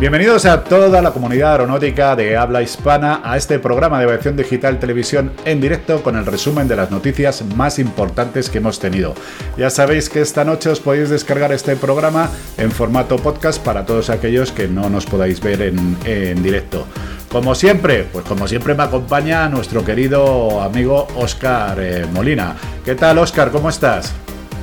Bienvenidos a toda la comunidad aeronáutica de habla hispana a este programa de aviación digital televisión en directo con el resumen de las noticias más importantes que hemos tenido. Ya sabéis que esta noche os podéis descargar este programa en formato podcast para todos aquellos que no nos podáis ver en, directo. Como siempre, pues como siempre me acompaña nuestro querido amigo Oscar eh, Molina. ¿Qué tal Oscar? ¿Cómo estás?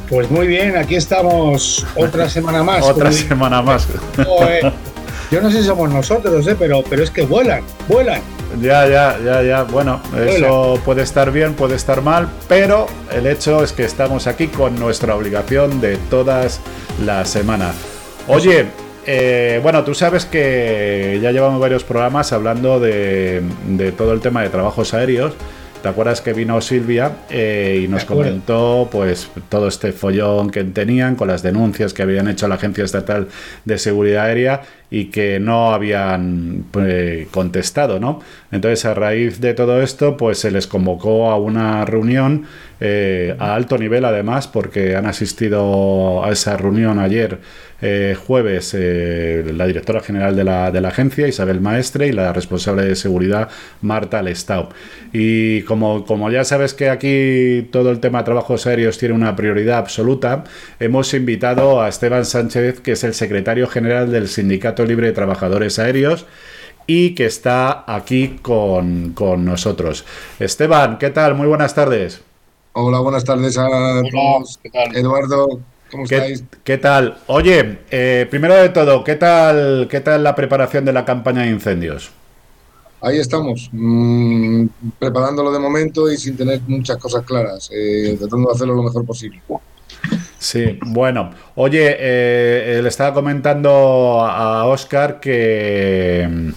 Pues muy bien, aquí estamos otra semana más. otra semana más. Yo no sé si somos nosotros, ¿eh? pero, pero es que vuelan, vuelan. Ya, ya, ya, ya. Bueno, eso puede estar bien, puede estar mal, pero el hecho es que estamos aquí con nuestra obligación de todas las semanas. Oye, eh, bueno, tú sabes que ya llevamos varios programas hablando de, de todo el tema de trabajos aéreos. ¿Te acuerdas que vino Silvia eh, y nos comentó pues todo este follón que tenían con las denuncias que habían hecho la Agencia Estatal de Seguridad Aérea y que no habían pues, contestado, ¿no? Entonces, a raíz de todo esto, pues se les convocó a una reunión eh, a alto nivel, además, porque han asistido a esa reunión ayer, eh, jueves, eh, la directora general de la, de la, agencia, Isabel Maestre, y la responsable de seguridad, Marta Lestau. Y como, como ya sabes que aquí todo el tema de trabajos aéreos tiene una prioridad absoluta, hemos invitado a Esteban Sánchez, que es el secretario general del sindicato Libre de Trabajadores Aéreos y que está aquí con, nosotros. Esteban, ¿qué tal? Muy buenas tardes. Hola, buenas tardes a todos. Eduardo, ¿cómo estáis? ¿Qué tal? Oye, eh, primero de todo, ¿qué tal, ¿qué tal la preparación de la campaña de incendios? Ahí estamos, mm, preparándolo de momento y sin tener muchas cosas claras, eh, tratando de hacerlo lo mejor posible. Sí, bueno. Oye, eh, le estaba comentando a Oscar que,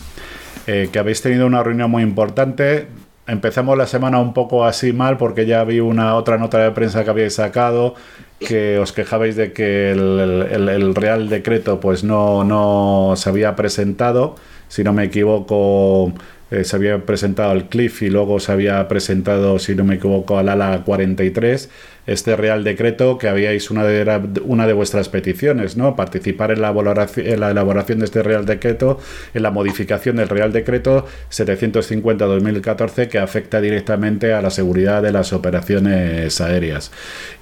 eh, que habéis tenido una reunión muy importante. Empezamos la semana un poco así mal porque ya vi una otra nota de prensa que habíais sacado que os quejabais de que el, Real Decreto pues no, no se había presentado. Si no me equivoco, eh, se había presentado el CLIF y luego se había presentado, si no me equivoco, al ALA 43 este Real Decreto, que habíais una de, una de vuestras peticiones, ¿no? Participar en la, en la elaboración de este Real Decreto, en la modificación del Real Decreto 750-2014, que afecta directamente a la seguridad de las operaciones aéreas.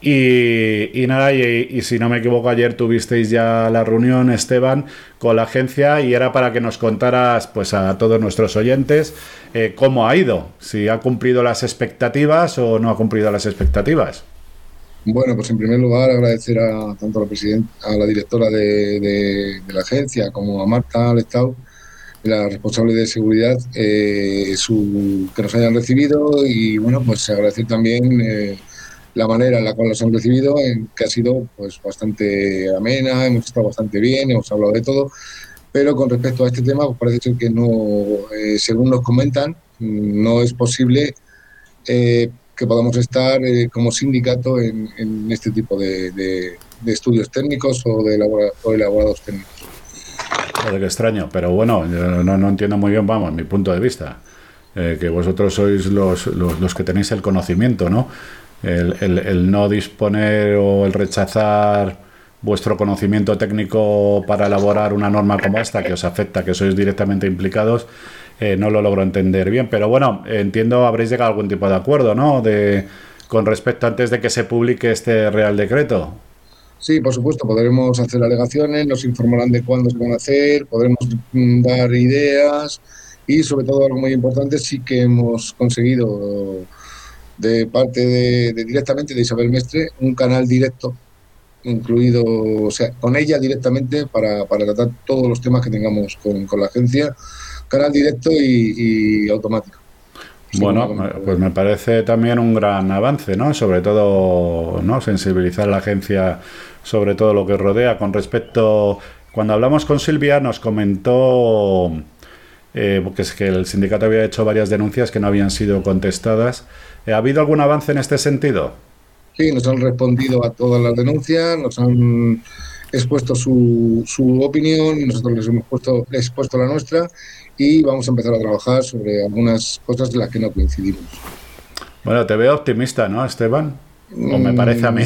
Y, nada, y, si no me equivoco, ayer tuvisteis ya la reunión, Esteban, con la agencia y era para que nos contaras, pues a todos nuestros oyentes, eh, cómo ha ido, si ha cumplido las expectativas o no ha cumplido las expectativas. Bueno, pues en primer lugar agradecer a tanto a la presidenta, a la directora de, la agencia como a Marta Lestau, la responsable de seguridad, eh, su, que nos hayan recibido. Y bueno, pues agradecer también eh, la manera en la cual nos han recibido, que ha sido pues bastante amena, hemos estado bastante bien, hemos hablado de todo, pero con respecto a este tema, pues parece ser que no, eh, según nos comentan, no es posible que podamos estar eh, como sindicato en, este tipo de, estudios técnicos o de elaborados técnicos. Joder, qué extraño, pero bueno, no, no, entiendo muy bien, vamos, mi punto de vista, eh, que vosotros sois los, los, que tenéis el conocimiento, ¿no? El, el, no disponer o el rechazar vuestro conocimiento técnico para elaborar una norma como esta que os afecta, que sois directamente implicados, eh, no lo logro entender bien. Pero bueno, entiendo, habréis llegado a algún tipo de acuerdo, ¿no? De, con respecto antes de que se publique este Real Decreto. Sí, por supuesto, podremos hacer alegaciones, nos informarán de cuándo se van a hacer, podremos mm, dar ideas y sobre todo algo muy importante, sí que hemos conseguido de parte de, directamente de Isabel Mestre un canal directo incluido, o sea, con ella directamente para, para tratar todos los temas que tengamos con, con la agencia canal directo y, automático. Bueno, pues me parece también un gran avance, ¿no? Sobre todo, ¿no? Sensibilizar a la agencia sobre todo lo que rodea. Con respecto, cuando hablamos con Silvia, nos comentó eh, porque es que el sindicato había hecho varias denuncias que no habían sido contestadas. ¿Ha habido algún avance en este sentido? Sí, nos han respondido a todas las denuncias, nos han expuesto su, su opinión, nosotros les hemos puesto, expuesto la nuestra y vamos a empezar a trabajar sobre algunas cosas de las que no coincidimos. Bueno, te veo optimista, ¿no, Esteban? ¿O me parece a mí?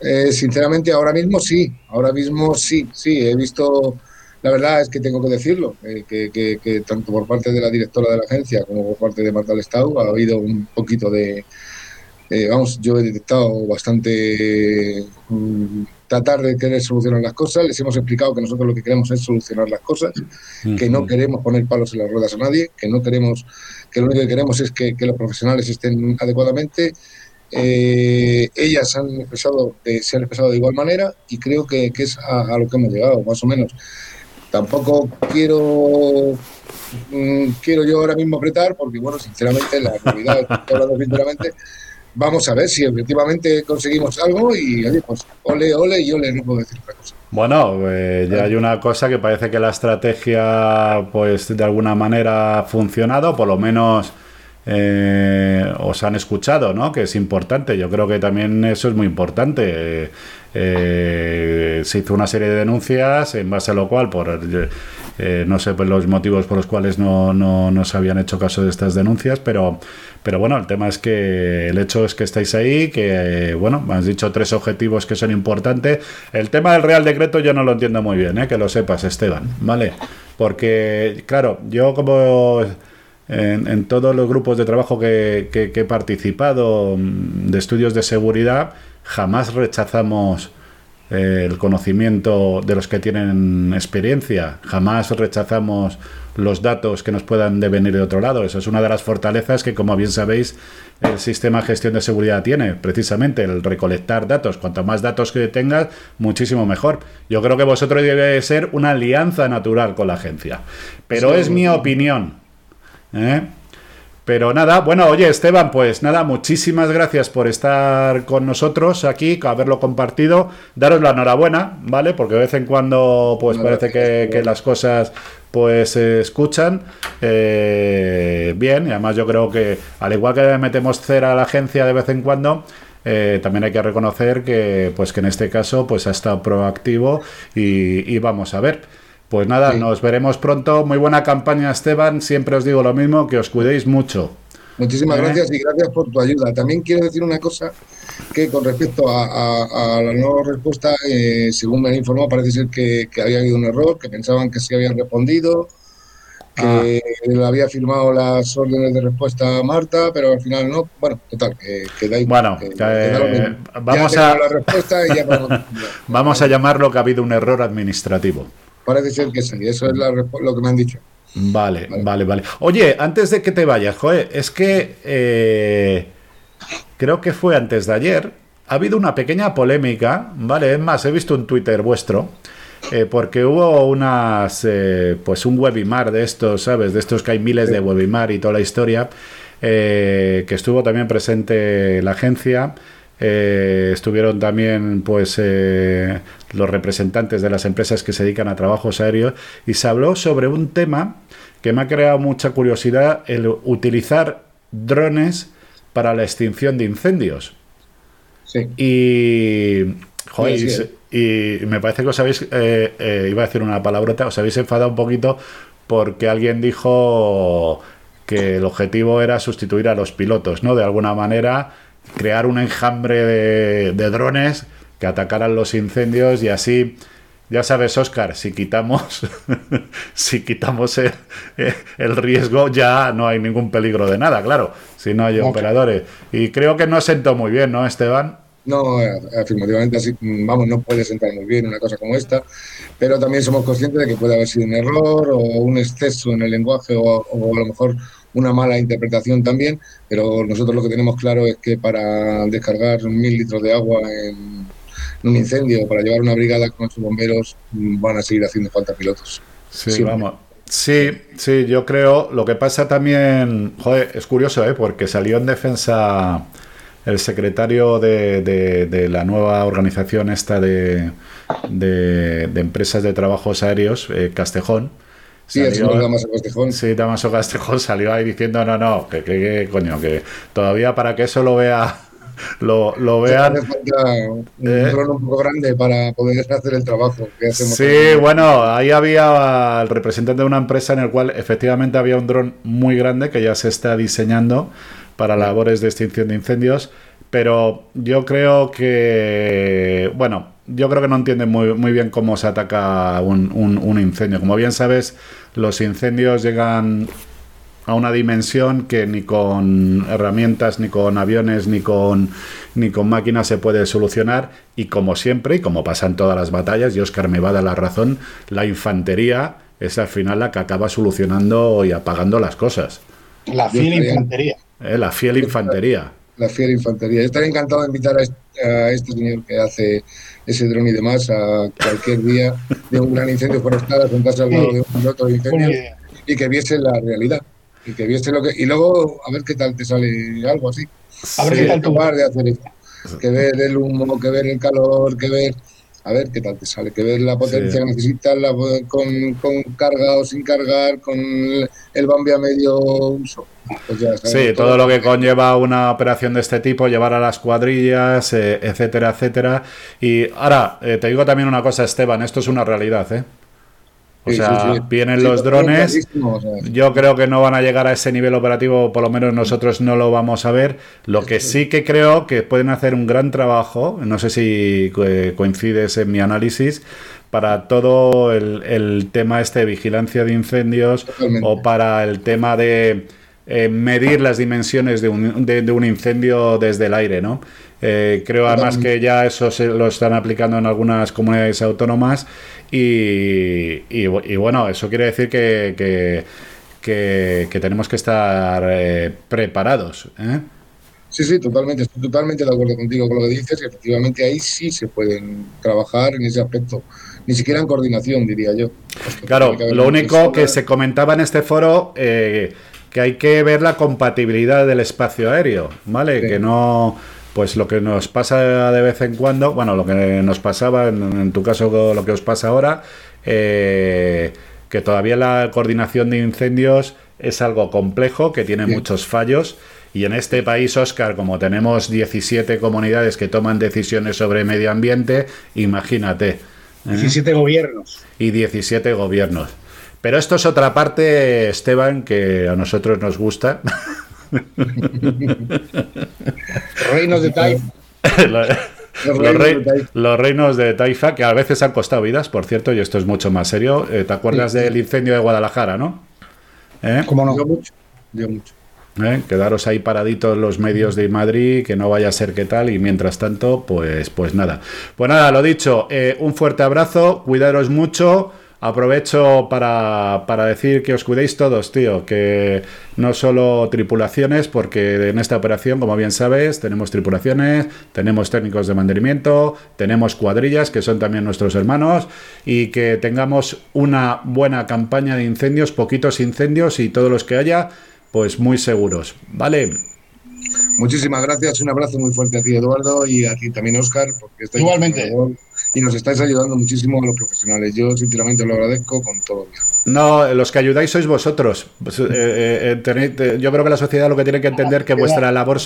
Eh, sinceramente, ahora mismo sí, ahora mismo sí, sí, he visto la verdad es que tengo que decirlo, eh, que, tanto por parte de la directora de la agencia como por parte de Marta Estado ha habido un poquito de, eh, vamos, yo he detectado bastante mm, tratar de querer solucionar las cosas. Les hemos explicado que nosotros lo que queremos es solucionar las cosas, que no queremos poner palos en las ruedas a nadie, que no queremos, que lo único que queremos es que, los profesionales estén adecuadamente. Eh, ellas han expresado, se han expresado de igual manera y creo que, es a, lo que hemos llegado, más o menos. Tampoco quiero mm, quiero yo ahora mismo apretar porque, bueno, sinceramente, la realidad, hablando sinceramente, vamos a ver si efectivamente conseguimos algo y, oye, pues ole, ole y ole, no puedo decir otra cosa. Bueno, eh, ya hay una cosa que parece que la estrategia, pues de alguna manera ha funcionado, por lo menos eh, os han escuchado, ¿no? Que es importante. Yo creo que también eso es muy importante. Se hizo una serie de denuncias en base a lo cual, por eh, no sé pues, los motivos por los cuales no, no, se habían hecho caso de estas denuncias, pero, pero bueno, el tema es que el hecho es que estáis ahí, que bueno, me has dicho tres objetivos que son importantes. El tema del Real Decreto yo no lo entiendo muy bien, ¿eh? que lo sepas, Esteban, ¿vale? Porque, claro, yo como en, todos los grupos de trabajo que, que he participado mm, de estudios de seguridad, jamás rechazamos eh, el conocimiento de los que tienen experiencia. Jamás rechazamos los datos que nos puedan devenir de otro lado. Eso es una de las fortalezas que, como bien sabéis, el sistema de gestión de seguridad tiene, precisamente el recolectar datos. Cuanto más datos que tengas, muchísimo mejor. Yo creo que vosotros debe ser una alianza natural con la agencia. Pero es mi opinión. ¿eh? Pero nada, bueno, oye Esteban, pues nada, muchísimas gracias por estar con nosotros aquí, haberlo compartido. Daros la enhorabuena, ¿vale? Porque de vez en cuando pues parece que, las cosas pues se escuchan eh, bien y además yo creo que al igual que metemos cera a la agencia de vez en cuando, eh, también hay que reconocer que pues que en este caso pues ha estado proactivo y vamos a ver. Pues nada, nos veremos pronto. Muy buena campaña, Esteban. Siempre os digo lo mismo, que os cuidéis mucho. Muchísimas ¿Eh? gracias y gracias por tu ayuda. También quiero decir una cosa que con respecto a, la nueva respuesta, eh, según me han informado, parece ser que, había habido un error, que pensaban que se habían respondido, que le había firmado las órdenes de respuesta a Marta, pero al final no. Bueno, total, que, que Bueno, vamos a la respuesta y ya vamos a llamarlo que ha habido un error administrativo. Parece ser que sí, eso es lo que me han dicho. Vale, vale, vale, Oye, antes de que te vayas, Joe, es que eh, creo que fue antes de ayer. Ha habido una pequeña polémica, ¿vale? Es más, he visto un Twitter vuestro. Eh, porque hubo unas, eh, pues un webinar de estos, ¿sabes? De estos que hay miles de webinar y toda la historia, que estuvo también presente la agencia, eh, estuvieron también pues eh, los representantes de las empresas que se dedican a trabajos aéreos y se habló sobre un tema que me ha creado mucha curiosidad, el utilizar drones para la extinción de incendios. Sí. Y, y, me parece que os habéis, eh, iba a decir una palabrota, os habéis enfadado un poquito porque alguien dijo que el objetivo era sustituir a los pilotos, ¿no? De alguna manera crear un enjambre de, drones que atacaran los incendios y así ya sabes, Oscar, si quitamos, si quitamos el, riesgo, ya no hay ningún peligro de nada, claro, si no hay operadores. Y creo que no sentó muy bien, ¿no, Esteban? No, afirmativamente así, vamos, no puede sentar muy bien una cosa como esta, pero también somos conscientes de que puede haber sido un error o un exceso en el lenguaje o, o a lo mejor una mala interpretación también, pero nosotros lo que tenemos claro es que para descargar mil litros de agua en, un incendio, para llevar una brigada con sus bomberos, van a seguir haciendo falta pilotos. Sí, vamos. Sí, sí, yo creo. Lo que pasa también, joder, es curioso, ¿eh? porque salió en defensa el secretario de, de, la nueva organización esta de, de, empresas de trabajos aéreos, eh, Castejón, Sí, el señor Damaso Castejón. Sí, Damaso Castejón salió ahí diciendo, no, no, que, que, coño, que todavía para que eso lo vea lo, lo vean. un ¿Eh? un poco grande para poder hacer el trabajo que Sí, bueno, ahí había el representante de una empresa en el cual efectivamente había un dron muy grande que ya se está diseñando para labores de extinción de incendios, pero yo creo que, bueno, yo creo que no entienden muy, muy bien cómo se ataca un, un, incendio. Como bien sabes, los incendios llegan a una dimensión que ni con herramientas, ni con aviones, ni con, ni con máquinas se puede solucionar. Y como siempre, y como pasa en todas las batallas, y Oscar me va a dar la razón, la infantería es al final la que acaba solucionando y apagando las cosas. La fiel infantería. Eh, la fiel infantería. La fiel infantería. Estaría encantado de invitar a este, señor que hace ese dron y demás a cualquier día de un gran incendio forestal a sentarse al lado de un otro incendio y que viese la realidad y que viese lo que y luego a ver qué tal te sale algo así. A ver qué tal tú. De hacer esto. Que ver el humo que ver el calor que ver a ver qué tal te sale, que ver la potencia que necesitas la, con, con, carga o sin cargar, con el Bambi a medio uso. Pues sí, todo, lo que conlleva una operación de este tipo, llevar a las cuadrillas, eh, etcétera, etcétera. Y ahora, eh, te digo también una cosa, Esteban, esto es una realidad, ¿eh? O sea, vienen los drones. Yo creo que no van a llegar a ese nivel operativo, por lo menos nosotros no lo vamos a ver. Lo que sí que creo que pueden hacer un gran trabajo, no sé si coincides en mi análisis, para todo el, tema este de vigilancia de incendios o para el tema de eh, medir las dimensiones de un, de, un, incendio desde el aire, ¿no? Eh, creo además que ya eso se lo están aplicando en algunas comunidades autónomas y, bueno, eso quiere decir que, que, tenemos que estar eh, preparados. Sí, sí, totalmente. Estoy totalmente de acuerdo contigo con lo que dices. Y efectivamente, ahí sí se pueden trabajar en ese aspecto. Ni siquiera en coordinación, diría yo. Claro, lo único que se comentaba en este foro, eh, que hay que ver la compatibilidad del espacio aéreo, ¿vale? Que no pues lo que nos pasa de vez en cuando, bueno, lo que nos pasaba, en, tu caso lo que os pasa ahora, eh, que todavía la coordinación de incendios es algo complejo, que tiene muchos fallos. Y en este país, Oscar, como tenemos 17 comunidades que toman decisiones sobre medio ambiente, imagínate. 17 ¿eh? gobiernos. Y 17 gobiernos. Pero esto es otra parte, Esteban, que a nosotros nos gusta. reinos de Taifa. los, reinos de Taifa, que a veces han costado vidas, por cierto, y esto es mucho más serio. Eh, ¿Te acuerdas del incendio de Guadalajara, no? ¿Eh? ¿Cómo no? mucho. mucho. ¿Eh? Quedaros ahí paraditos los medios de Madrid, que no vaya a ser que tal, y mientras tanto, pues, pues nada. Pues nada, lo dicho, un fuerte abrazo, cuidaros mucho. Aprovecho para, para, decir que os cuidéis todos, tío, que no solo tripulaciones, porque en esta operación, como bien sabes, tenemos tripulaciones, tenemos técnicos de mantenimiento, tenemos cuadrillas, que son también nuestros hermanos, y que tengamos una buena campaña de incendios, poquitos incendios y todos los que haya, pues muy seguros, ¿vale? Muchísimas gracias, un abrazo muy fuerte a ti, Eduardo, y a ti también, Oscar, porque Igualmente y nos estáis ayudando muchísimo a los profesionales. Yo sinceramente lo agradezco con todo. No, los que ayudáis sois vosotros. Pues, eh, eh, eh, yo creo que la sociedad lo que tiene que entender que vuestra labor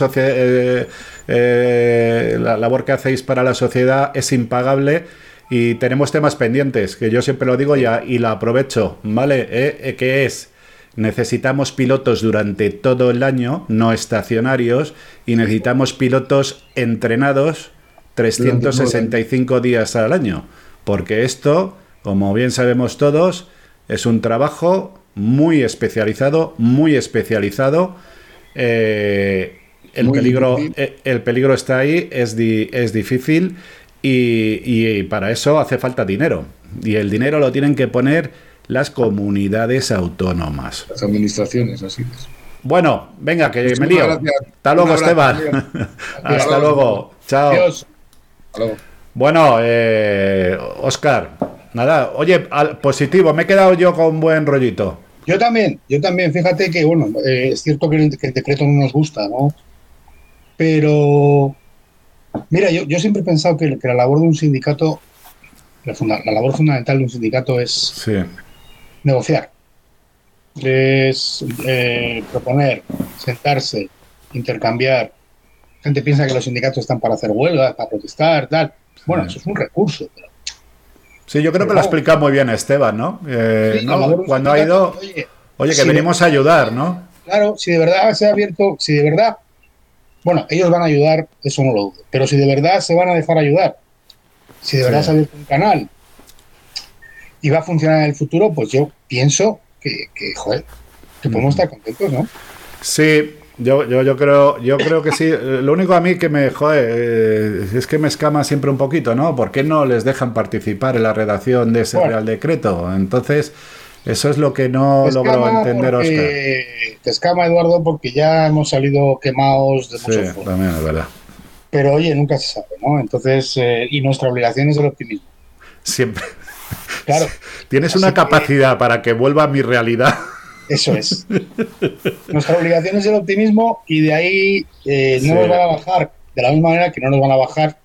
la labor que hacéis para la sociedad es impagable y tenemos temas pendientes, que yo siempre lo digo ya y la aprovecho, ¿vale? que es necesitamos pilotos durante todo el año, no estacionarios, y necesitamos pilotos entrenados 365 días al año. Porque esto, como bien sabemos todos, es un trabajo muy especializado, muy especializado. Eh, el, peligro, eh, el peligro está ahí, es, es difícil y, para eso hace falta dinero. Y el dinero lo tienen que poner las comunidades autónomas. Las administraciones, así es. Bueno, venga, que me lío. Hasta luego, Esteban. Hasta luego. Chao. Bueno, eh, Oscar, nada, oye, positivo, me he quedado yo con buen rollito. Yo también, yo también, fíjate que, bueno, eh, es cierto que el, decreto no nos gusta, ¿no? Pero, mira, yo, siempre he pensado que, la labor de un sindicato, la, labor fundamental de un sindicato es negociar, es eh, proponer, sentarse, intercambiar, gente piensa que los sindicatos están para hacer huelgas, para protestar, tal. Bueno, eso es un recurso. Sí, yo creo que lo ha explicado muy bien Esteban, ¿no? Eh, Cuando ha ido, oye, que venimos a ayudar, ¿no? Claro, si de verdad se ha abierto, si de verdad, bueno, ellos van a ayudar, eso no lo dudo, pero si de verdad se van a dejar ayudar, si de verdad se ha abierto un canal y va a funcionar en el futuro, pues yo pienso que, que joder, que podemos estar contentos, ¿no? Sí, yo, yo, yo, creo, yo creo que sí. Lo único a mí que me joder, eh, es que me escama siempre un poquito, ¿no? ¿Por qué no les dejan participar en la redacción de ese Real Decreto? Entonces, eso es lo que no logro entender, Oscar. Te escama, Eduardo, porque ya hemos salido quemados de muchos Sí, también es verdad. Pero oye, nunca se sabe, ¿no? Entonces, eh, y nuestra obligación es el optimismo. Siempre. Claro. Tienes una capacidad para que vuelva a mi realidad. Eso es. Nuestra obligación es el optimismo y de ahí eh, no Sí. nos van a bajar de la misma manera que no nos van a bajar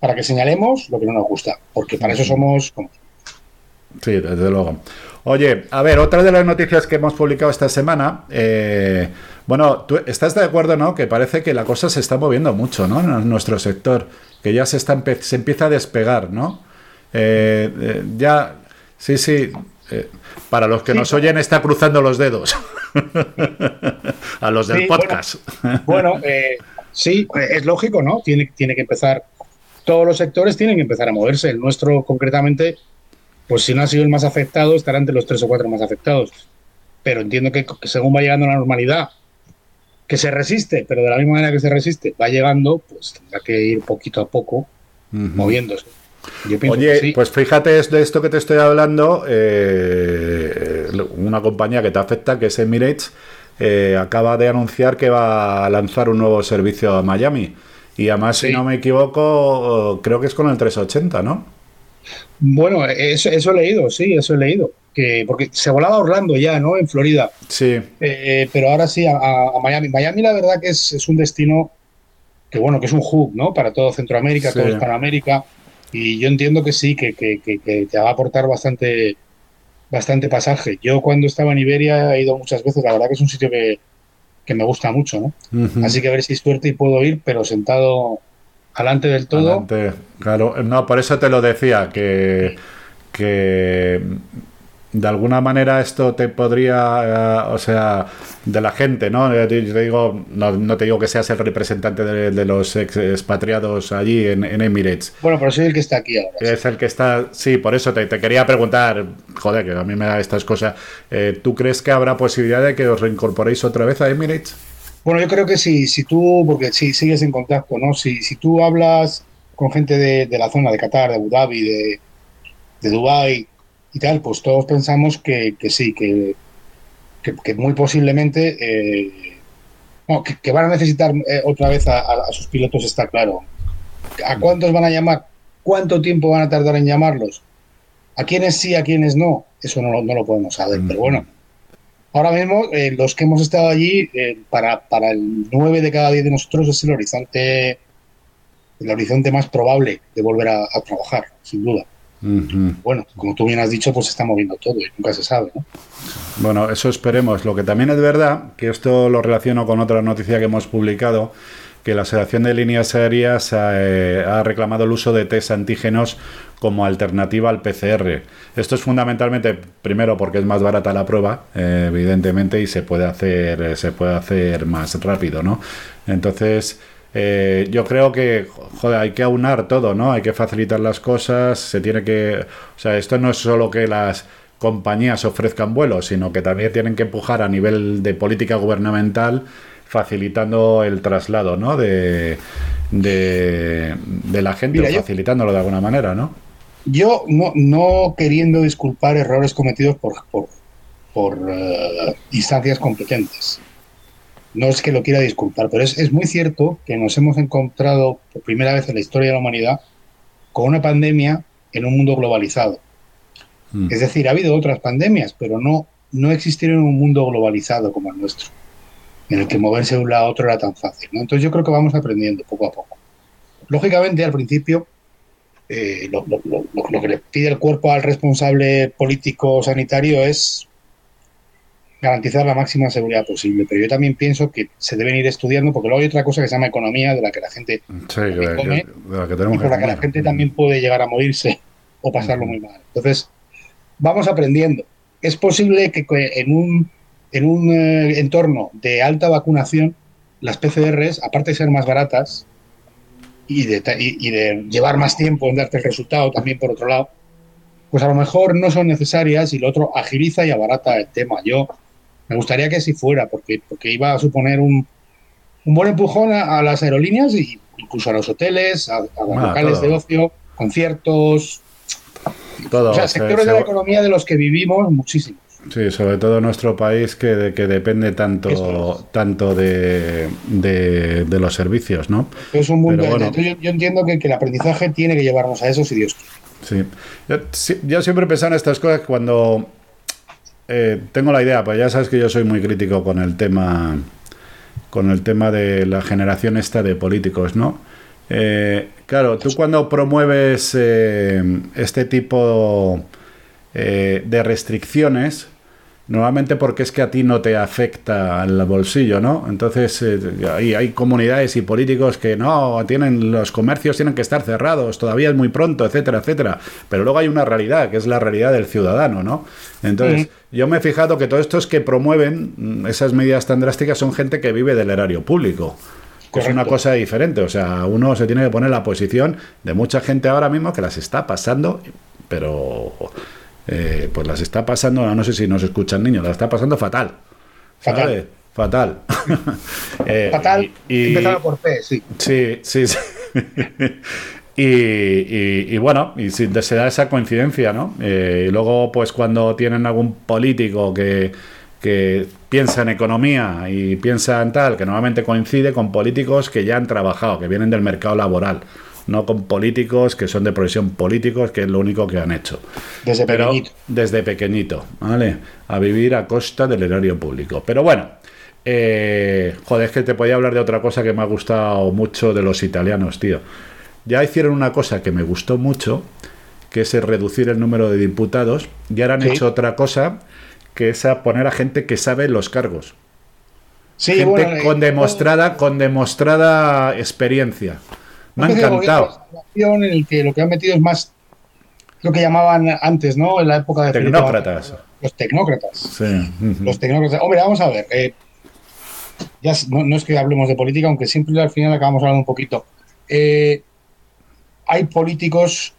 para que señalemos lo que no nos gusta, porque para eso somos como Sí, desde luego. Oye, a ver, otra de las noticias que hemos publicado esta semana, eh, bueno, tú estás de acuerdo, ¿no? Que parece que la cosa se está moviendo mucho, ¿no? En nuestro sector, que ya se, está se empieza a despegar, ¿no? Eh, eh, ya, sí, sí. Eh, para los que Sí. nos oyen, está cruzando los dedos. a los del Sí, podcast. Bueno, eh, sí, es lógico, ¿no? Tiene, tiene que empezar, todos los sectores tienen que empezar a moverse. El nuestro, concretamente, pues si no ha sido el más afectado, estará entre los tres o cuatro más afectados. Pero entiendo que, que según va llegando la normalidad, que se resiste, pero de la misma manera que se resiste, va llegando, pues tendrá que ir poquito a poco moviéndose. Yo Oye, sí. pues fíjate de esto que te estoy hablando, eh, una compañía que te afecta, que es Emirates, eh, acaba de anunciar que va a lanzar un nuevo servicio a Miami. Y además, si no me equivoco, creo que es con el 380, ¿no? Bueno, eso, eso he leído, sí, eso he leído. Que, porque se volaba a Orlando ya, ¿no? En Florida. Sí, Eh, pero ahora sí, a, a Miami. Miami, la verdad que es, es un destino que, bueno, que es un hub, ¿no? Para todo Centroamérica, Sí. todo Hispanoamérica. Y yo entiendo que sí, que, que, que- que te va a aportar bastante, bastante pasaje. Yo cuando estaba en Iberia he ido muchas veces, la verdad que es un sitio que, que me gusta mucho, ¿no? Así que a ver si suerte y puedo ir, pero sentado alante del todo. Adelante. Claro, no, por eso te lo decía, que, que de alguna manera esto te podría, eh, o sea, de la gente, ¿no? Yo te digo, no, no te digo que seas el representante de, de los ex- expatriados allí en, en Emirates. Bueno, pero soy el que está aquí ahora. Es el que está, sí, por eso te, te quería preguntar, joder, que a mí me da estas cosas. Eh, ¿Tú crees que habrá posibilidad de que os reincorporéis otra vez a Emirates? Bueno, yo creo que si, si tú, porque si sigues en contacto, ¿no? Si, si tú hablas con gente de, de la zona de Qatar, de Abu Dhabi, de, de Dubái y tal, pues todos pensamos que, que sí, que, que, que muy posiblemente eh, no, que, van a necesitar eh, otra vez a, sus pilotos, está claro. ¿A cuántos van a llamar? ¿Cuánto tiempo van a tardar en llamarlos? ¿A quiénes sí, a quiénes no? Eso no, lo- no lo podemos saber, pero bueno. Ahora mismo, eh, los que hemos estado allí, para, para el 9 de cada 10 de nosotros es el horizonte, el horizonte más probable de volver a, a trabajar, sin duda. Bueno, como tú bien has dicho, pues se está moviendo todo y nunca se sabe, ¿no? Bueno, eso esperemos. Lo que también es verdad, que esto lo relaciono con otra noticia que hemos publicado, que la Asociación de Líneas Aéreas eh, ha reclamado el uso de test antígenos como alternativa al PCR. Esto es fundamentalmente, primero, porque es más barata la prueba, eh, evidentemente, y se puede hacer, eh, se puede hacer más rápido, ¿no? Entonces, eh, yo creo que joder, hay que aunar todo, ¿no? Hay que facilitar las cosas, se tiene que... O sea, esto no es solo que las compañías ofrezcan vuelos, sino que también tienen que empujar a nivel de política gubernamental facilitando el traslado, ¿no? De, de, de la gente, Mira, o yo- facilitándolo de alguna manera, ¿no? Yo no, no queriendo disculpar errores cometidos por, por, por eh, instancias competentes. No es que lo quiera disculpar, pero es, es muy cierto que nos hemos encontrado por primera vez en la historia de la humanidad con una pandemia en un mundo globalizado. Mm. Es decir, ha habido otras pandemias, pero no, no existieron en un mundo globalizado como el nuestro, en el que moverse de un lado a otro era tan fácil. ¿no? Entonces yo creo que vamos aprendiendo poco a poco. Lógicamente, al principio, eh, lo, lo- lo- lo- lo que le pide el cuerpo al responsable político sanitario es garantizar la máxima seguridad posible. Pero yo también pienso que se deben ir estudiando, porque luego hay otra cosa que se llama economía, de la que la gente Sí, que- que- come, de la que y tenemos por la que la gente también puede llegar a morirse o pasarlo muy mal. Entonces, vamos aprendiendo. Es posible que en un, en un eh, entorno de alta vacunación, las PCRs, aparte de ser más baratas y de, y de llevar más tiempo en darte el resultado también por otro lado, pues a lo mejor no son necesarias y lo otro agiliza y abarata el tema. Yo me gustaría que así fuera, porque, porque iba a suponer un, un buen empujón a, las aerolíneas e incluso a los hoteles, a, los locales de ocio, conciertos. Todo, o sea, sectores de la economía de los que vivimos muchísimos. Sí, sobre todo nuestro país que, que depende tanto, tanto de, de, los servicios, ¿no? Es un mundo. yo, entiendo que, que, el aprendizaje tiene que llevarnos a eso si Dios quiere. Sí. Yo, siempre he pensado en estas cosas cuando eh, tengo la idea, pues ya sabes que yo soy muy crítico con el tema con el tema de la generación esta de políticos, ¿no? Eh, claro, tú cuando promueves eh, este tipo de restricciones, Normalmente porque es que a ti no te afecta el bolsillo, ¿no? Entonces eh, hay, comunidades y políticos que no, tienen los comercios tienen que estar cerrados, todavía es muy pronto, etcétera, etcétera. Pero luego hay una realidad, que es la realidad del ciudadano, ¿no? Entonces, yo me he fijado que todos estos que promueven mm, esas medidas tan drásticas son gente que vive del erario público. Que es una cosa diferente, o sea, uno se tiene que poner la posición de mucha gente ahora mismo que las está pasando, pero eh, pues las está pasando, no sé si nos escuchan niños, las está pasando fatal. Fatal. Fatal. Eh, fatal. Y, por P, sí. Sí, sí, y, bueno, y se da esa coincidencia, ¿no? Eh, y luego, pues cuando tienen algún político que, que piensa en economía y piensa en tal, que normalmente coincide con políticos que ya han trabajado, que vienen del mercado laboral no con políticos que son de profesión políticos, que es lo único que han hecho. Desde pequeñito. Desde pequeñito, ¿vale? A vivir a costa del erario público. Pero bueno, eh, joder, es que te podía hablar de otra cosa que me ha gustado mucho de los italianos, tío. Ya hicieron una cosa que me gustó mucho, que es reducir el número de diputados, y ahora han hecho otra cosa, que es a poner a gente que sabe los cargos. Sí, gente con demostrada, con demostrada experiencia. Me ha encantado. En el que lo que han metido es más lo que llamaban antes, ¿no? En la época de tecnócratas. Los tecnócratas. Sí. Los tecnócratas. Hombre, vamos a ver. Eh, ya no, es que hablemos de política, aunque siempre al final acabamos hablando un poquito. Eh, hay políticos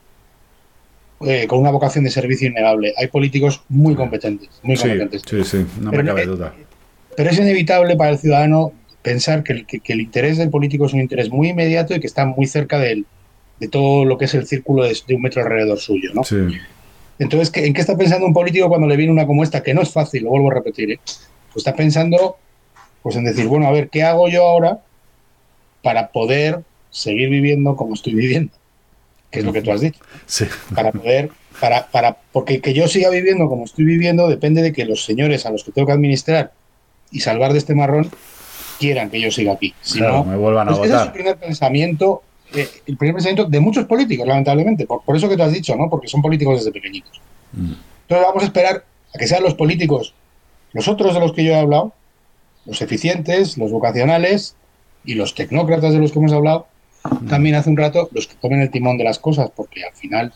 eh, con una vocación de servicio innegable. Hay políticos muy competentes. Muy competentes. Sí, sí, no me cabe duda. Pero es inevitable para el ciudadano pensar que el, interés del político es un interés muy inmediato y que está muy cerca de todo lo que es el círculo de, un metro alrededor suyo, ¿no? Entonces, ¿en qué está pensando un político cuando le viene una como esta? Que no es fácil, lo vuelvo a repetir, ¿eh? Pues está pensando pues en decir, bueno, a ver, ¿qué hago yo ahora para poder seguir viviendo como estoy viviendo? Que es lo que tú has dicho. Sí. Para poder, para, para, porque que yo siga viviendo como estoy viviendo depende de que los señores a los que tengo que administrar y salvar de este marrón quieran que yo siga aquí. Si no, me vuelvan a pues votar. es el primer pensamiento, eh, el primer pensamiento de muchos políticos, lamentablemente. Por, eso que tú has dicho, ¿no? Porque son políticos desde pequeñitos. Mm. Entonces vamos a esperar a que sean los políticos, los otros de los que yo he hablado, los eficientes, los vocacionales y los tecnócratas de los que hemos hablado, mm. también hace un rato, los que tomen el timón de las cosas, porque al final,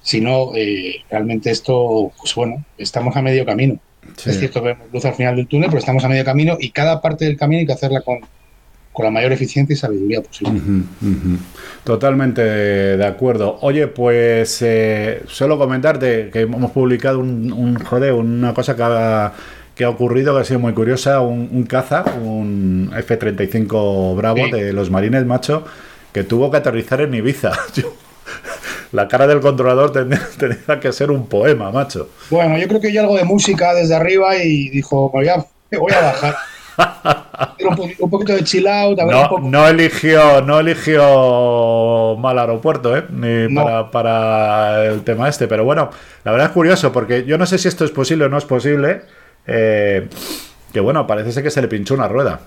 si no, eh, realmente esto, pues bueno, estamos a medio camino. Es cierto que vemos luz al final del túnel, pero estamos a medio camino y cada parte del camino hay que hacerla con, la mayor eficiencia y sabiduría posible. Totalmente de acuerdo. Oye, pues eh, solo comentarte que hemos publicado un, un joder, una cosa que ha, que ha ocurrido que ha sido muy curiosa, un, caza, un F-35 Bravo de los marines, macho, que tuvo que aterrizar en Ibiza. la cara del controlador tendría, que ser un poema, macho. Bueno, yo creo que yo algo de música desde arriba y dijo, voy a, voy a bajar. un, poquito de chill out. no, eligió, no eligió mal aeropuerto, ¿eh? Ni para, el tema este. Pero bueno, la verdad es curioso porque yo no sé si esto es posible o no es posible. Eh, que bueno, parece ser que se le pinchó una rueda.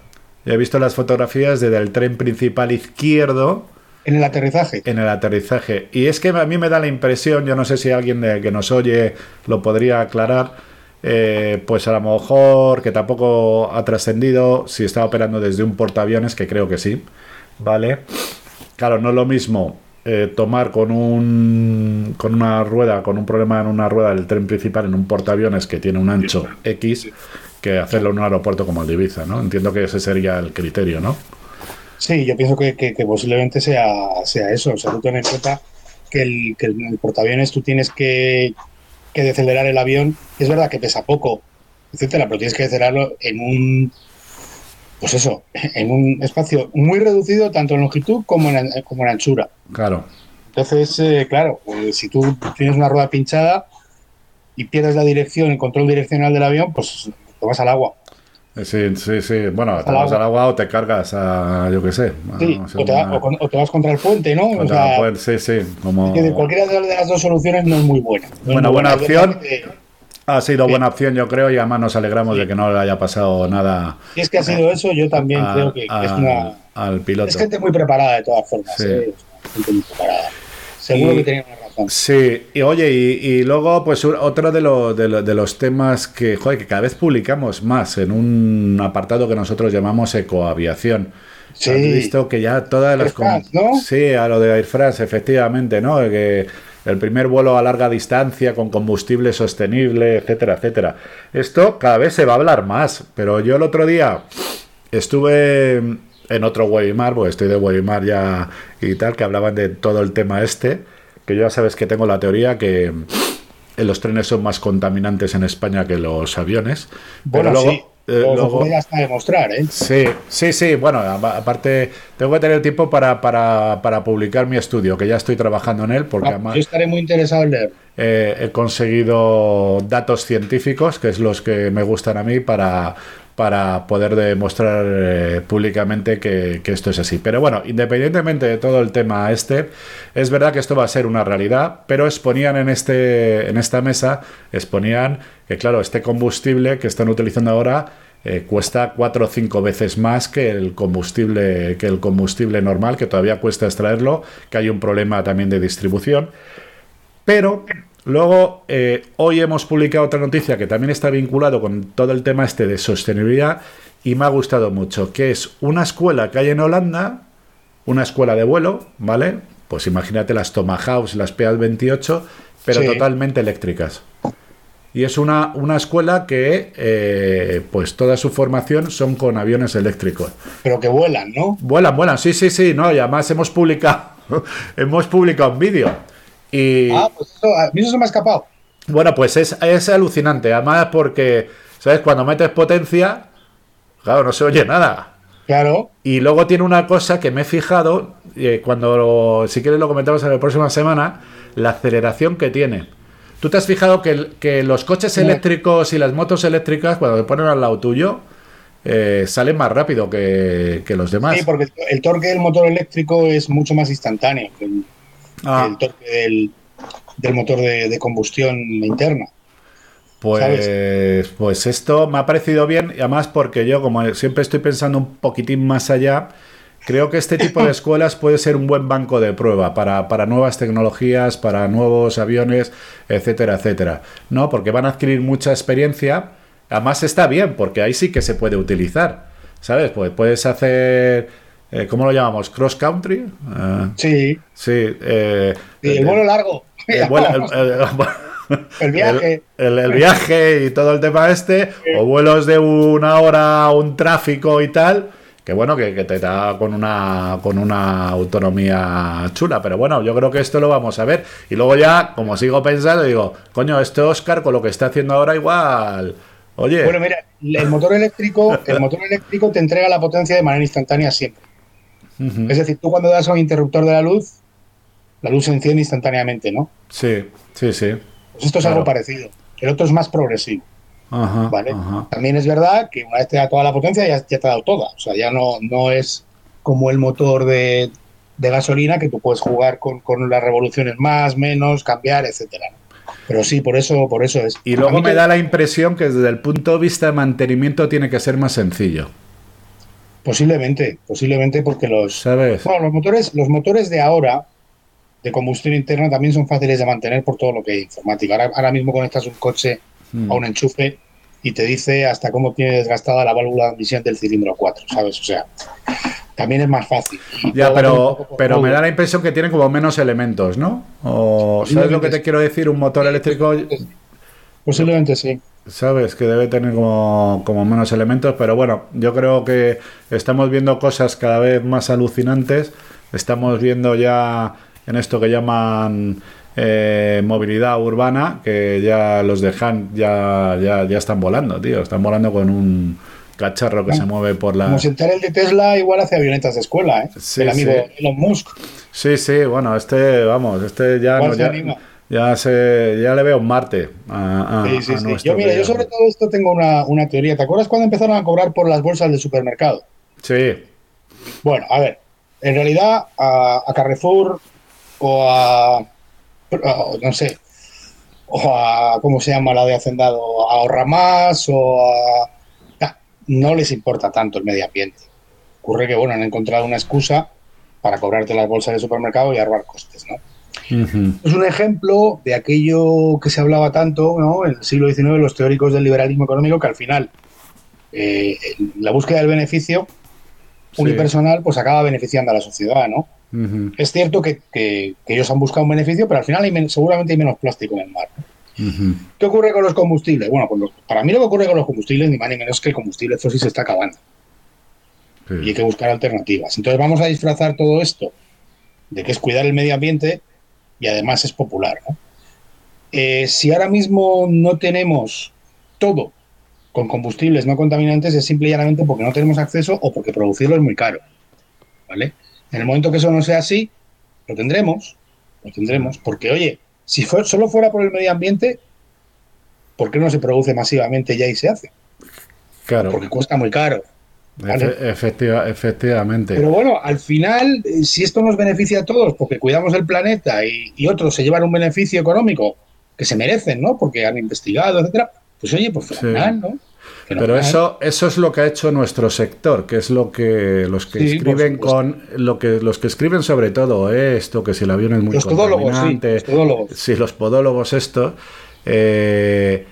he visto las fotografías desde el tren principal izquierdo en el aterrizaje. En el aterrizaje. Y es que a mí me da la impresión, yo no sé si alguien de, que nos oye lo podría aclarar, eh, pues a lo mejor que tampoco ha trascendido si está operando desde un portaaviones, que creo que sí, ¿vale? Claro, no es lo mismo eh, tomar con un con una rueda, con un problema en una rueda del tren principal en un portaaviones que tiene un ancho X, que hacerlo en un aeropuerto como el de Ibiza, ¿no? Entiendo que ese sería el criterio, ¿no? Sí, yo pienso que, que, posiblemente sea, sea eso. O sea, tú ten en cuenta que, el, que el portaaviones tú tienes que, que decelerar el avión. Es verdad que pesa poco, etcétera, pero tienes que decelerarlo en un pues eso, en un espacio muy reducido, tanto en longitud como en, como en anchura. Claro. Entonces, eh, claro, pues, si tú tienes una rueda pinchada y pierdes la dirección, el control direccional del avión, pues te vas al agua. Sí, sí, sí. Bueno, te vas al agua o te cargas a, yo qué sé. Sí, o, te vas contra el puente, ¿no? El puente, sí, sí. Como... cualquiera de las dos soluciones no es muy buena. buena, buena opción. Ha sido buena opción, yo creo, y además nos alegramos de que no le haya pasado nada. Y es que ha sido eso, yo también creo que, es una. Al piloto. Es gente muy preparada de todas formas. Sí. ¿eh? Gente muy preparada. Seguro que tenía una razón. Sí, y oye, y, luego, pues otro de, de, los temas que, joder, que cada vez publicamos más en un apartado que nosotros llamamos ecoaviación. Sí. Has visto que ya todas las. ¿no? Sí, a lo de Air France, efectivamente, ¿no? Que el primer vuelo a larga distancia con combustible sostenible, etcétera, etcétera. Esto cada vez se va a hablar más, pero yo el otro día estuve en otro webinar, porque estoy de webinar ya y tal, que hablaban de todo el tema este, que yo ya sabes que tengo la teoría que los trenes son más contaminantes en España que los aviones. Bueno, pero luego, eh, luego, hasta demostrar, ¿eh? Sí, sí, sí. Bueno, aparte, tengo que tener tiempo para, para, para, publicar mi estudio, que ya estoy trabajando en él. Porque ah, además, yo estaré muy interesado en leer. Eh, he conseguido datos científicos, que es los que me gustan a mí, para, para poder demostrar eh, públicamente que, esto es así. Pero bueno, independientemente de todo el tema este, es verdad que esto va a ser una realidad, pero exponían en, este, en esta mesa, exponían que claro, este combustible que están utilizando ahora eh, cuesta cuatro o cinco veces más que el combustible que el combustible normal, que todavía cuesta extraerlo, que hay un problema también de distribución. Pero Luego, eh, hoy hemos publicado otra noticia que también está vinculado con todo el tema este de sostenibilidad y me ha gustado mucho, que es una escuela que hay en Holanda, una escuela de vuelo, ¿vale? Pues imagínate las Tomahawks, las PA 28, pero totalmente eléctricas. Y es una, una escuela que, eh, pues toda su formación son con aviones eléctricos. Pero que vuelan, ¿no? Vuelan, vuelan, sí, sí, sí, no, y además hemos publicado, hemos publicado un vídeo ah, pues eso, a mí eso se me ha escapado. Bueno, pues es, es alucinante. Además, porque, ¿sabes? Cuando metes potencia, claro, no se oye nada. Claro. Y luego tiene una cosa que me he fijado, eh, cuando, si quieres lo comentamos en la próxima semana, la aceleración que tiene. ¿Tú te has fijado que, que los coches eléctricos y las motos eléctricas, cuando se ponen al lado tuyo, eh, salen más rápido que, los demás? Sí, porque el torque del motor eléctrico es mucho más instantáneo que Ah. el torque del, motor de, combustión interna. Pues, pues esto me ha parecido bien, y además porque yo, como siempre estoy pensando un poquitín más allá, creo que este tipo de escuelas puede ser un buen banco de prueba para, para, nuevas tecnologías, para nuevos aviones, etcétera, etcétera. ¿No? Porque van a adquirir mucha experiencia. Además está bien, porque ahí sí que se puede utilizar. ¿Sabes? Pues puedes hacer eh, ¿cómo lo llamamos? ¿Cross country? Eh, sí. Sí. Eh, el vuelo largo. El, viaje. El, viaje y todo el tema este, o vuelos de una hora, un tráfico y tal, que bueno, que, te da con una, con una autonomía chula, pero bueno, yo creo que esto lo vamos a ver. Y luego ya, como sigo pensando, digo, coño, este Oscar con lo que está haciendo ahora igual... Oye. Bueno, mira, el motor eléctrico, el motor eléctrico te entrega la potencia de manera instantánea siempre. Es decir, tú cuando das a un interruptor de la luz, la luz se enciende instantáneamente, ¿no? Sí, sí, sí. Pues esto es algo parecido. El otro es más progresivo. ¿vale? También es verdad que una vez te da toda la potencia, ya, te ha dado toda. O sea, ya no, no es como el motor de, gasolina que tú puedes jugar con, las revoluciones más, menos, cambiar, etcétera. Pero sí, por eso, por eso es. Y luego me da la impresión que desde el punto de vista de mantenimiento tiene que ser más sencillo. Posiblemente, posiblemente porque los, ¿Sabes? los motores, los motores de ahora de combustión interna también son fáciles de mantener por todo lo que hay informática. Ahora, ahora mismo conectas un coche hmm. a un enchufe y te dice hasta cómo tiene desgastada la válvula de admisión del cilindro 4, ¿sabes? O sea, también es más fácil. ya, pero, pero me da la impresión que tienen como menos elementos, ¿no? O, ¿Sabes lo que te quiero decir? Un motor eléctrico... Posiblemente sí. ¿Sabes? Que debe tener como, como menos elementos, pero bueno, yo creo que estamos viendo cosas cada vez más alucinantes. Estamos viendo ya en esto que llaman eh, movilidad urbana, que ya los de Han ya, ya, ya están volando, tío. Están volando con un cacharro que se mueve por la. Como si el de Tesla igual hace avionetas de escuela, ¿eh? el amigo Elon Musk. Sí, sí, bueno, este, vamos, este ya, no, ya, ya, se, ya le veo un Marte a, sí, sí, sí. Yo, mira, yo sobre todo esto tengo una, una, teoría. ¿Te acuerdas cuando empezaron a cobrar por las bolsas del supermercado? Sí. Bueno, a ver, en realidad a, a Carrefour o a no sé, o a, ¿cómo se llama la de Hacendado? A ahorra más o a... No les importa tanto el medio ambiente. Ocurre que, bueno, han encontrado una excusa para cobrarte las bolsas del supermercado y ahorrar costes, ¿no? Es un ejemplo de aquello que se hablaba tanto ¿no? en el siglo XIX, los teóricos del liberalismo económico, que al final eh, la búsqueda del beneficio unipersonal pues acaba beneficiando a la sociedad, ¿no? Es cierto que, ellos han buscado un beneficio, pero al final hay seguramente hay menos plástico en el mar. ¿Qué ocurre con los combustibles? Bueno, pues para mí lo que ocurre con los combustibles ni más ni menos que el combustible fósil se está acabando. Y hay que buscar alternativas. Entonces vamos a disfrazar todo esto de que es cuidar el medio ambiente y además es popular. Eh, si ahora mismo no tenemos todo con combustibles no contaminantes, es simple y llanamente porque no tenemos acceso o porque producirlo es muy caro. ¿Vale? En el momento que eso no sea así, lo tendremos, lo tendremos, porque oye, si solo fuera por el medio ambiente, ¿por qué no se produce masivamente ya y se hace? Claro. Porque cuesta muy caro. Efectivamente. Pero bueno, al final, eh, si esto nos beneficia a todos porque cuidamos el planeta y, otros se llevan un beneficio económico que se merecen, ¿no? Porque han investigado, etcétera, pues oye, pues fenomenal, ¿no? Pero eso, eso es lo que ha hecho nuestro sector, que es lo que los que escriben con lo que los que escriben sobre todo esto, que si el avión es muy los podólogos. si los podólogos esto, eh,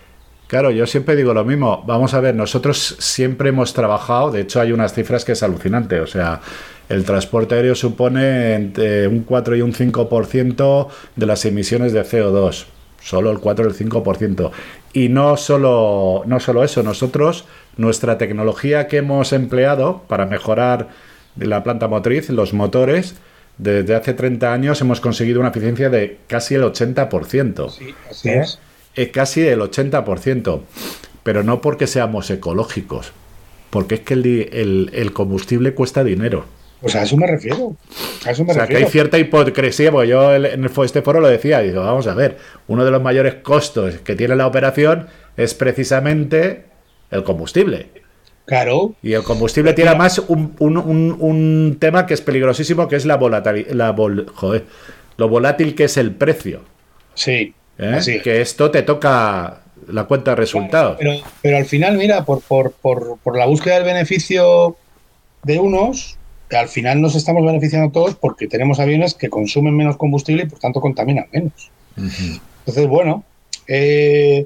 claro, yo siempre digo lo mismo. Vamos a ver, nosotros siempre hemos trabajado, de hecho hay unas cifras que es alucinante, o sea, el transporte aéreo supone entre un 4 y un 5% de las emisiones de CO2 solo el 4 o el 5%. Y no solo, no solo eso, nosotros, nuestra tecnología que hemos empleado para mejorar la planta motriz, los motores, desde hace 30 años hemos conseguido una eficiencia de casi el 80%. Sí, así es. Es casi el 80%. Pero no porque seamos ecológicos, porque es que el, el combustible cuesta dinero. Pues a eso me refiero. A eso me o sea, que hay cierta hipocresía, porque yo en este foro lo decía, digo, vamos a ver, uno de los mayores costos que tiene la operación es precisamente el combustible. Claro. Y el combustible tiene además un, un, un, tema que es peligrosísimo, que es la volatilidad, la joder, lo volátil que es el precio. Sí. ¿Eh? Que esto te toca la cuenta de resultados. pero, pero al final, mira, por, por, por, por la búsqueda del beneficio de unos, al final nos estamos beneficiando todos porque tenemos aviones que consumen menos combustible y por tanto contaminan menos. Entonces, bueno, eh,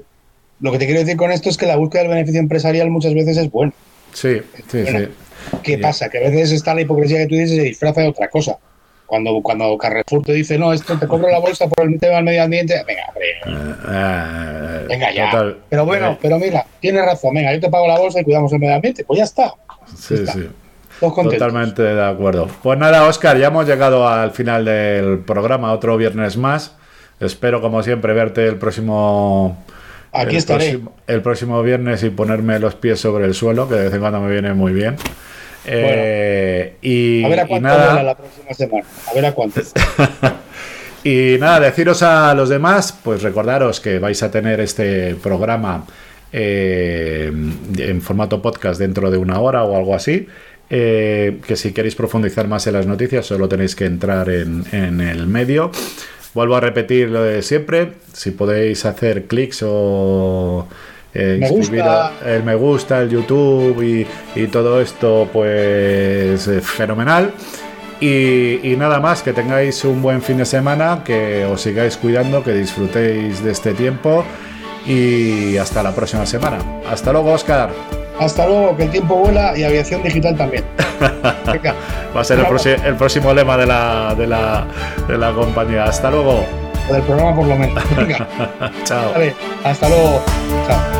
lo que te quiero decir con esto es que la búsqueda del beneficio empresarial muchas veces es bueno. Sí, sí, sí. ¿Qué pasa? Que a veces está la hipocresía que tú dices y se disfraza de otra cosa. Cuando, cuando Carrefour te dice, no, esto te cobro la bolsa por el tema del medio ambiente, venga, ah, ah, venga ya. pero bueno, eh. pero mira, tienes razón, venga, yo te pago la bolsa y cuidamos el medio ambiente, pues ya está. Sí, sí. Totalmente de acuerdo. Pues nada, Oscar, ya hemos llegado al final del programa, otro viernes más. Espero, como siempre, verte el próximo. Aquí el Próximo, el próximo viernes y ponerme los pies sobre el suelo, que de vez en cuando me viene muy bien. Eh, y, a ver a cuánto nada... la próxima semana. A ver a cuánto. y nada, deciros a los demás, pues recordaros que vais a tener este programa eh, en formato podcast dentro de una hora o algo así. Eh, que si queréis profundizar más en las noticias, solo tenéis que entrar en, el medio. Vuelvo a repetir lo de siempre. Si podéis hacer clics o eh, el me gusta, el YouTube y, todo esto, pues fenomenal. Y, y, nada más, que tengáis un buen fin de semana, que os sigáis cuidando, que disfrutéis de este tiempo y hasta la próxima semana. Hasta luego, Oscar. Hasta luego, que el tiempo vuela y aviación digital también. Va a ser el, próximo lema de la, de, la, de la compañía. Hasta luego. O del programa por lo menos. Venga. Chao. hasta luego. Chao.